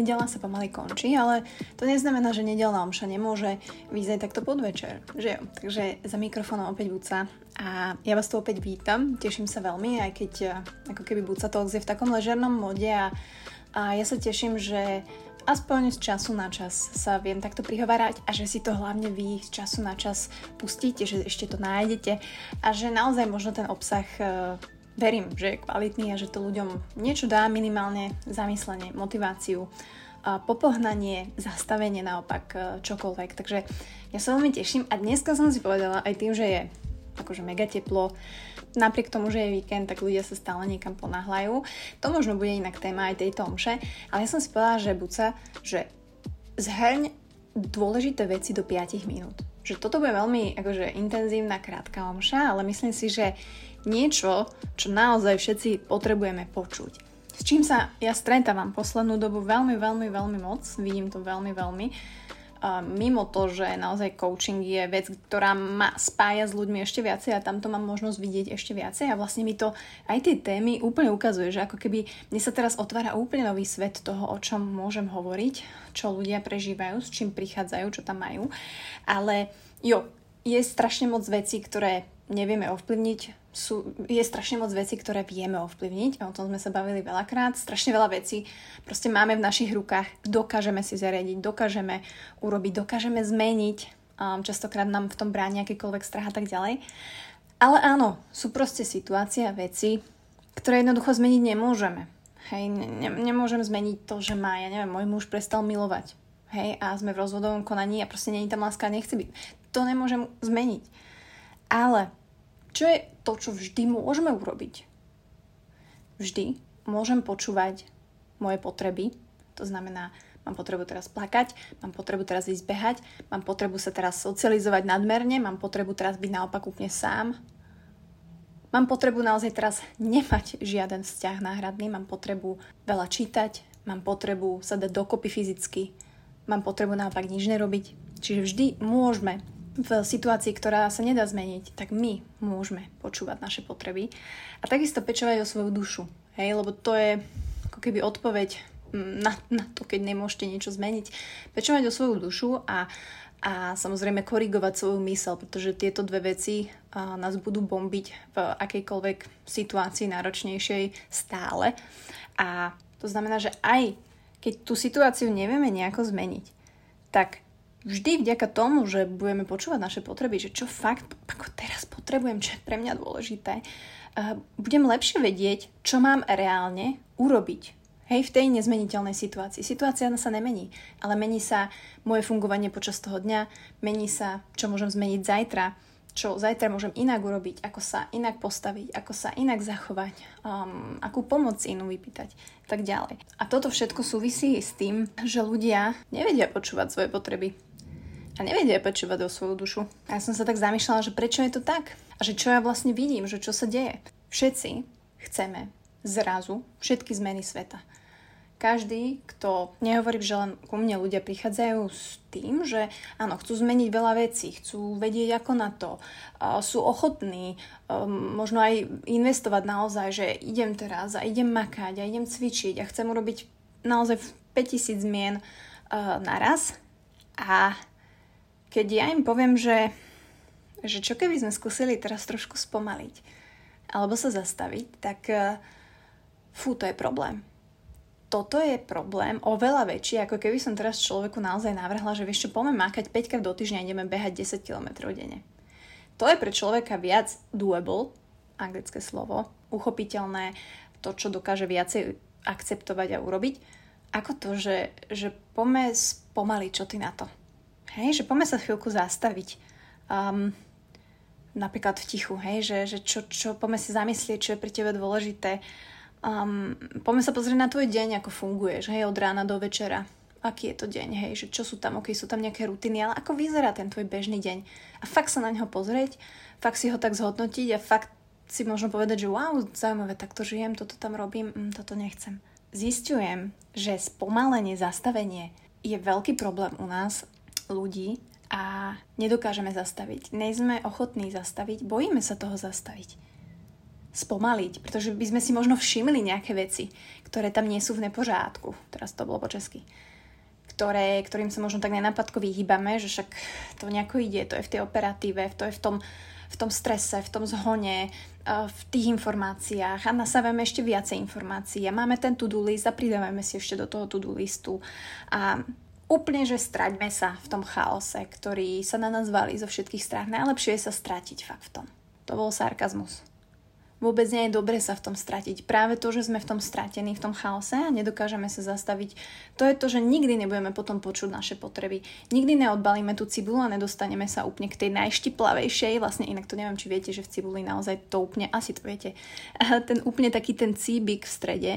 Nedela sa pomaly končí, ale to neznamená, že nedelná omša nemôže vyzerať takto podvečer, že jo? Takže za mikrofónom opäť Buca a ja vás tu opäť vítam, teším sa veľmi, aj keď eh, ako keby Buca Talks je v takom ležernom mode a, a ja sa teším, že aspoň z času na čas sa viem takto prihovárať a že si to hlavne vy z času na čas pustíte, že ešte to nájdete a že naozaj možno ten obsah eh, verím, že je kvalitný a že to ľuďom niečo dá minimálne zamyslenie, motiváciu, popohnanie, zastavenie naopak e, čokoľvek. Takže ja sa veľmi teším a dneska som si povedala aj tým, že je akože mega teplo, napriek tomu, že je víkend, tak ľudia sa stále niekam ponáhľajú. To možno bude inak téma aj tejto omše, ale ja som si povedala, že buca, že zhrň dôležité veci do 5 minút. Že toto bude veľmi akože intenzívna, krátka omša, ale myslím si, že niečo, čo naozaj všetci potrebujeme počuť. S čím sa ja stretávam poslednú dobu veľmi, veľmi, veľmi moc, vidím to veľmi, veľmi. Uh, mimo to, že naozaj coaching je vec, ktorá ma spája s ľuďmi ešte viacej a tamto mám možnosť vidieť ešte viacej a vlastne mi to aj tie témy úplne ukazuje, že ako keby mne sa teraz otvára úplne nový svet toho, o čom môžem hovoriť, čo ľudia prežívajú, s čím prichádzajú, čo tam majú. Ale jo, je strašne moc vecí, ktoré nevieme ovplyvniť, sú, je strašne moc vecí, ktoré vieme ovplyvniť, o tom sme sa bavili veľakrát, strašne veľa vecí proste máme v našich rukách, dokážeme si zariadiť, dokážeme urobiť, dokážeme zmeniť, um, častokrát nám v tom bráni akýkoľvek strach a tak ďalej. Ale áno, sú proste situácie a veci, ktoré jednoducho zmeniť nemôžeme. Hej, ne, nemôžem zmeniť to, že má, ja neviem, môj muž prestal milovať. Hej, a sme v rozvodovom konaní a proste není tam láska a nechce byť. To nemôžem zmeniť. Ale čo je to, čo vždy môžeme urobiť? Vždy môžem počúvať moje potreby, to znamená, mám potrebu teraz plakať, mám potrebu teraz ísť behať, mám potrebu sa teraz socializovať nadmerne, mám potrebu teraz byť naopak úplne sám, mám potrebu naozaj teraz nemať žiaden vzťah náhradný, mám potrebu veľa čítať, mám potrebu sa dať dokopy fyzicky, mám potrebu naopak nič nerobiť. Čiže vždy môžeme v situácii, ktorá sa nedá zmeniť, tak my môžeme počúvať naše potreby a takisto pečovať o svoju dušu. Hej, lebo to je ako keby odpoveď na, na to, keď nemôžete niečo zmeniť. Pečovať o svoju dušu a, a samozrejme korigovať svoju mysel, pretože tieto dve veci a, nás budú bombiť v akejkoľvek situácii náročnejšej stále. A to znamená, že aj keď tú situáciu nevieme nejako zmeniť, tak vždy vďaka tomu, že budeme počúvať naše potreby, že čo fakt ako teraz potrebujem, čo je pre mňa dôležité, uh, budem lepšie vedieť, čo mám reálne urobiť. Hej, v tej nezmeniteľnej situácii. Situácia sa nemení, ale mení sa moje fungovanie počas toho dňa, mení sa, čo môžem zmeniť zajtra, čo zajtra môžem inak urobiť, ako sa inak postaviť, ako sa inak zachovať, um, akú pomoc inú vypýtať, tak ďalej. A toto všetko súvisí s tým, že ľudia nevedia počúvať svoje potreby a nevedia pečovať o svoju dušu. A ja som sa tak zamýšľala, že prečo je to tak? A že čo ja vlastne vidím, že čo sa deje. Všetci chceme zrazu všetky zmeny sveta. Každý, kto, nehovorím, že len ku mne ľudia prichádzajú s tým, že áno, chcú zmeniť veľa vecí, chcú vedieť ako na to, sú ochotní možno aj investovať naozaj, že idem teraz a idem makať a idem cvičiť a chcem urobiť naozaj 5000 zmien naraz a keď ja im poviem, že, že čo keby sme skúsili teraz trošku spomaliť alebo sa zastaviť, tak uh, fú, to je problém. Toto je problém oveľa väčší, ako keby som teraz človeku naozaj navrhla, že vieš čo, poďme mákať 5 krát do týždňa a ideme behať 10 km denne. To je pre človeka viac doable, anglické slovo, uchopiteľné, to, čo dokáže viacej akceptovať a urobiť, ako to, že, že poďme spomaliť, čo ty na to. Hej, že poďme sa chvíľku zastaviť. Um, napríklad v tichu, hej, že, že čo, čo, poďme si zamyslieť, čo je pre teba dôležité. Um, poďme sa pozrieť na tvoj deň, ako funguješ, hej, od rána do večera. Aký je to deň, hej, že čo sú tam, ok, sú tam nejaké rutiny, ale ako vyzerá ten tvoj bežný deň. A fakt sa na neho pozrieť, fakt si ho tak zhodnotiť a fakt si možno povedať, že wow, zaujímavé, takto žijem, toto tam robím, mm, toto nechcem. Zistujem, že spomalenie, zastavenie je veľký problém u nás ľudí a nedokážeme zastaviť. Nejsme ochotní zastaviť, bojíme sa toho zastaviť. spomaliť, pretože by sme si možno všimli nejaké veci, ktoré tam nie sú v nepořádku. Teraz to bolo po česky. Ktoré, ktorým sa možno tak nenapadko vyhýbame, že však to nejako ide, to je v tej operatíve, to je v tom, v tom strese, v tom zhone, eh, v tých informáciách a nasávame ešte viacej informácií a máme ten to-do list a pridávame si ešte do toho to-do listu a úplne, že straťme sa v tom chaose, ktorý sa na nás valí zo všetkých strán. Najlepšie je sa stratiť fakt v tom. To bol sarkazmus vôbec nie je dobre sa v tom stratiť. Práve to, že sme v tom stratení, v tom chaose a nedokážeme sa zastaviť, to je to, že nikdy nebudeme potom počuť naše potreby. Nikdy neodbalíme tú cibulu a nedostaneme sa úplne k tej najštiplavejšej, vlastne inak to neviem, či viete, že v cibuli naozaj to úplne, asi to viete, ten úplne taký ten cíbik v strede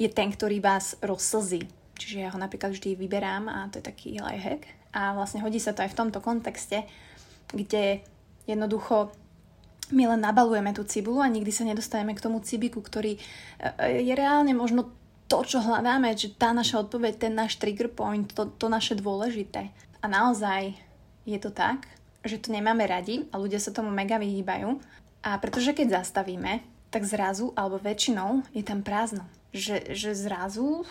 je ten, ktorý vás rozslzí. Čiže ja ho napríklad vždy vyberám a to je taký lifehack. A vlastne hodí sa to aj v tomto kontexte, kde jednoducho my len nabalujeme tú cibulu a nikdy sa nedostaneme k tomu cibiku, ktorý e, e, je reálne možno to, čo hľadáme, že tá naša odpoveď, ten náš trigger point, to, to naše dôležité. A naozaj je to tak, že to nemáme radi a ľudia sa tomu mega vyhýbajú. A pretože keď zastavíme, tak zrazu alebo väčšinou je tam prázdno. Že, že zrazu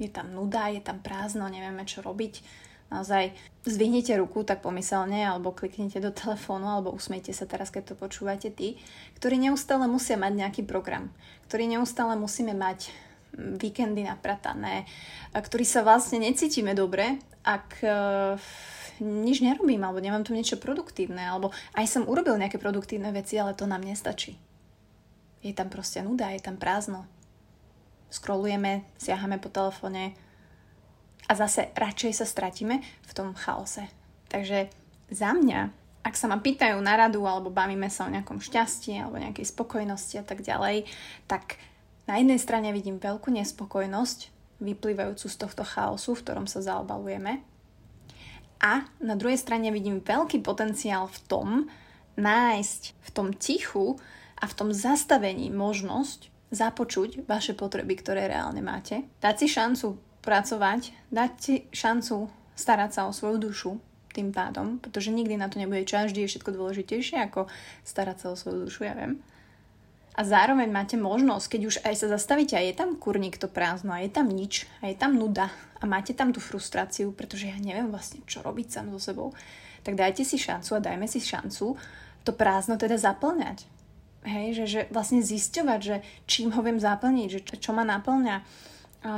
je tam nuda, je tam prázdno, nevieme čo robiť naozaj zvihnite ruku tak pomyselne alebo kliknite do telefónu alebo usmiete sa teraz, keď to počúvate tí, ktorí neustále musia mať nejaký program, ktorí neustále musíme mať víkendy napratané, ktorí sa vlastne necítime dobre, ak uh, nič nerobím alebo nemám tu niečo produktívne alebo aj som urobil nejaké produktívne veci, ale to nám nestačí. Je tam proste nuda, je tam prázdno. Scrollujeme, siahame po telefóne, a zase radšej sa stratíme v tom chaose. Takže za mňa, ak sa ma pýtajú na radu alebo bavíme sa o nejakom šťastí alebo nejakej spokojnosti a tak ďalej, tak na jednej strane vidím veľkú nespokojnosť vyplývajúcu z tohto chaosu, v ktorom sa zaobalujeme. A na druhej strane vidím veľký potenciál v tom nájsť v tom tichu a v tom zastavení možnosť započuť vaše potreby, ktoré reálne máte, dať si šancu pracovať, dať si šancu starať sa o svoju dušu tým pádom, pretože nikdy na to nebude čas, vždy je všetko dôležitejšie ako starať sa o svoju dušu, ja viem. A zároveň máte možnosť, keď už aj sa zastavíte a je tam kurník to prázdno a je tam nič a je tam nuda a máte tam tú frustráciu, pretože ja neviem vlastne, čo robiť sám so sebou, tak dajte si šancu a dajme si šancu to prázdno teda zaplňať. Hej, že, že vlastne zisťovať, že čím ho viem zaplniť, že čo ma naplňa,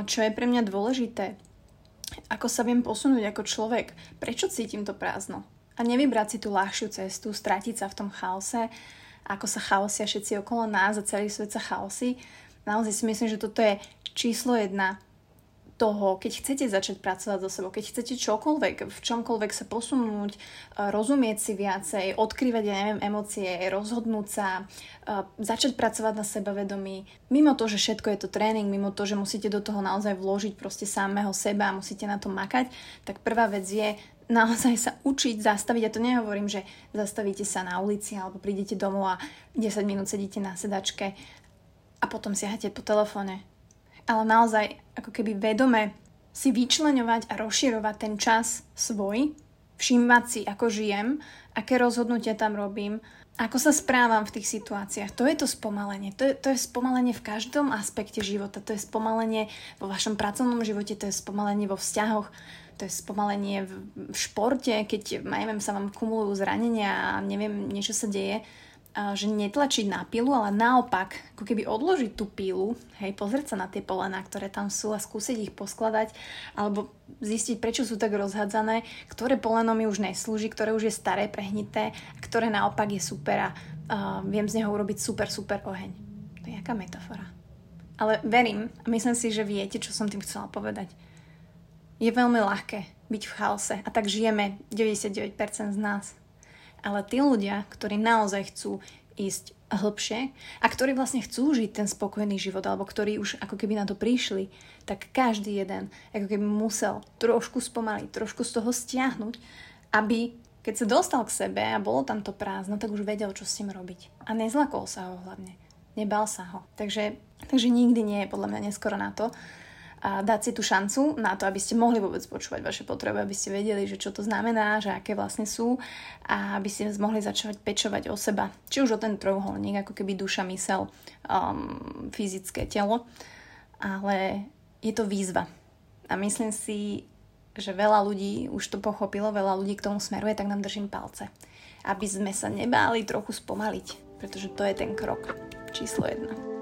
čo je pre mňa dôležité, ako sa viem posunúť ako človek, prečo cítim to prázdno. A nevybrať si tú ľahšiu cestu, stratiť sa v tom chaose, ako sa chaosia všetci okolo nás a celý svet sa chaosí. Naozaj si myslím, že toto je číslo jedna toho, keď chcete začať pracovať so sebou, keď chcete čokoľvek, v čomkoľvek sa posunúť, eh, rozumieť si viacej, odkrývať, ja neviem, emócie, rozhodnúť sa, eh, začať pracovať na sebavedomí. Mimo to, že všetko je to tréning, mimo to, že musíte do toho naozaj vložiť proste samého seba a musíte na to makať, tak prvá vec je naozaj sa učiť zastaviť. Ja to nehovorím, že zastavíte sa na ulici alebo prídete domov a 10 minút sedíte na sedačke a potom siahate po telefóne ale naozaj ako keby vedome si vyčleňovať a rozširovať ten čas svoj, všímať si, ako žijem, aké rozhodnutia tam robím, ako sa správam v tých situáciách. To je to spomalenie. To je, to je spomalenie v každom aspekte života. To je spomalenie vo vašom pracovnom živote, to je spomalenie vo vzťahoch, to je spomalenie v, v športe, keď, neviem, sa vám kumulujú zranenia a neviem, niečo sa deje že netlačiť na pilu, ale naopak, ako keby odložiť tú pilu, hej, pozrieť sa na tie polená, ktoré tam sú a skúsiť ich poskladať, alebo zistiť, prečo sú tak rozhadzané, ktoré poleno mi už neslúži, ktoré už je staré, prehnité, a ktoré naopak je super a uh, viem z neho urobiť super, super oheň. To je jaká metafora. Ale verím a myslím si, že viete, čo som tým chcela povedať. Je veľmi ľahké byť v chaose a tak žijeme 99% z nás ale tí ľudia, ktorí naozaj chcú ísť hlbšie a ktorí vlastne chcú žiť ten spokojný život alebo ktorí už ako keby na to prišli, tak každý jeden ako keby musel trošku spomaliť, trošku z toho stiahnuť, aby keď sa dostal k sebe a bolo tam to prázdno, tak už vedel, čo s tým robiť. A nezlakol sa ho hlavne. Nebal sa ho. Takže, takže nikdy nie je podľa mňa neskoro na to, a dať si tú šancu na to, aby ste mohli vôbec počúvať vaše potreby, aby ste vedeli, že čo to znamená, že aké vlastne sú a aby ste mohli začať pečovať o seba. Či už o ten trojuholník, ako keby duša, mysel, um, fyzické telo, ale je to výzva. A myslím si, že veľa ľudí už to pochopilo, veľa ľudí k tomu smeruje, tak nám držím palce. Aby sme sa nebáli trochu spomaliť, pretože to je ten krok číslo jedna.